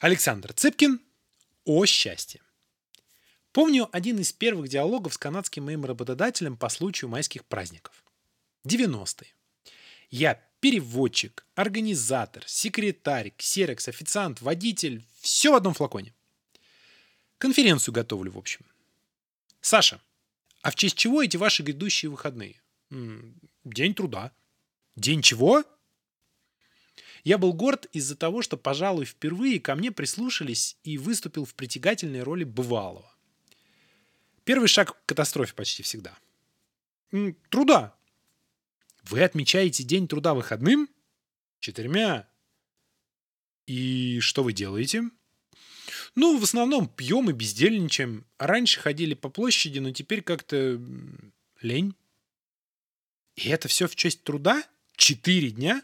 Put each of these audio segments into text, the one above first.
Александр Цыпкин о счастье. Помню один из первых диалогов с канадским моим работодателем по случаю майских праздников. 90-е. Я переводчик, организатор, секретарь, ксерекс, официант, водитель. Все в одном флаконе. Конференцию готовлю, в общем. Саша, а в честь чего эти ваши грядущие выходные? День труда. День чего? Я был горд из-за того, что, пожалуй, впервые ко мне прислушались и выступил в притягательной роли бывалого. Первый шаг к катастрофе почти всегда. Труда. Вы отмечаете День труда выходным? Четырьмя. И что вы делаете? Ну, в основном пьем и бездельничаем. Раньше ходили по площади, но теперь как-то лень. И это все в честь труда? Четыре дня?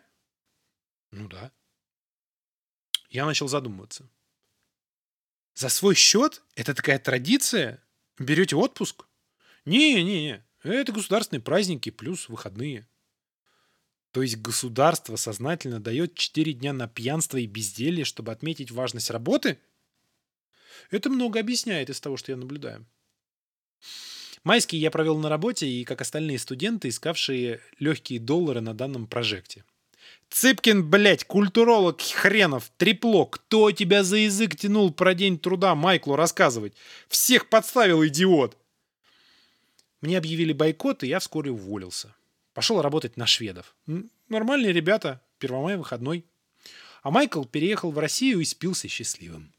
Ну да. Я начал задумываться. За свой счет? Это такая традиция? Берете отпуск? Не-не-не. Это государственные праздники плюс выходные. То есть государство сознательно дает 4 дня на пьянство и безделье, чтобы отметить важность работы? Это много объясняет из того, что я наблюдаю. Майские я провел на работе и, как остальные студенты, искавшие легкие доллары на данном прожекте. Цыпкин, блядь, культуролог хренов, трепло. Кто тебя за язык тянул про день труда Майклу рассказывать? Всех подставил, идиот. Мне объявили бойкот, и я вскоре уволился. Пошел работать на шведов. Нормальные ребята, первомай выходной. А Майкл переехал в Россию и спился счастливым.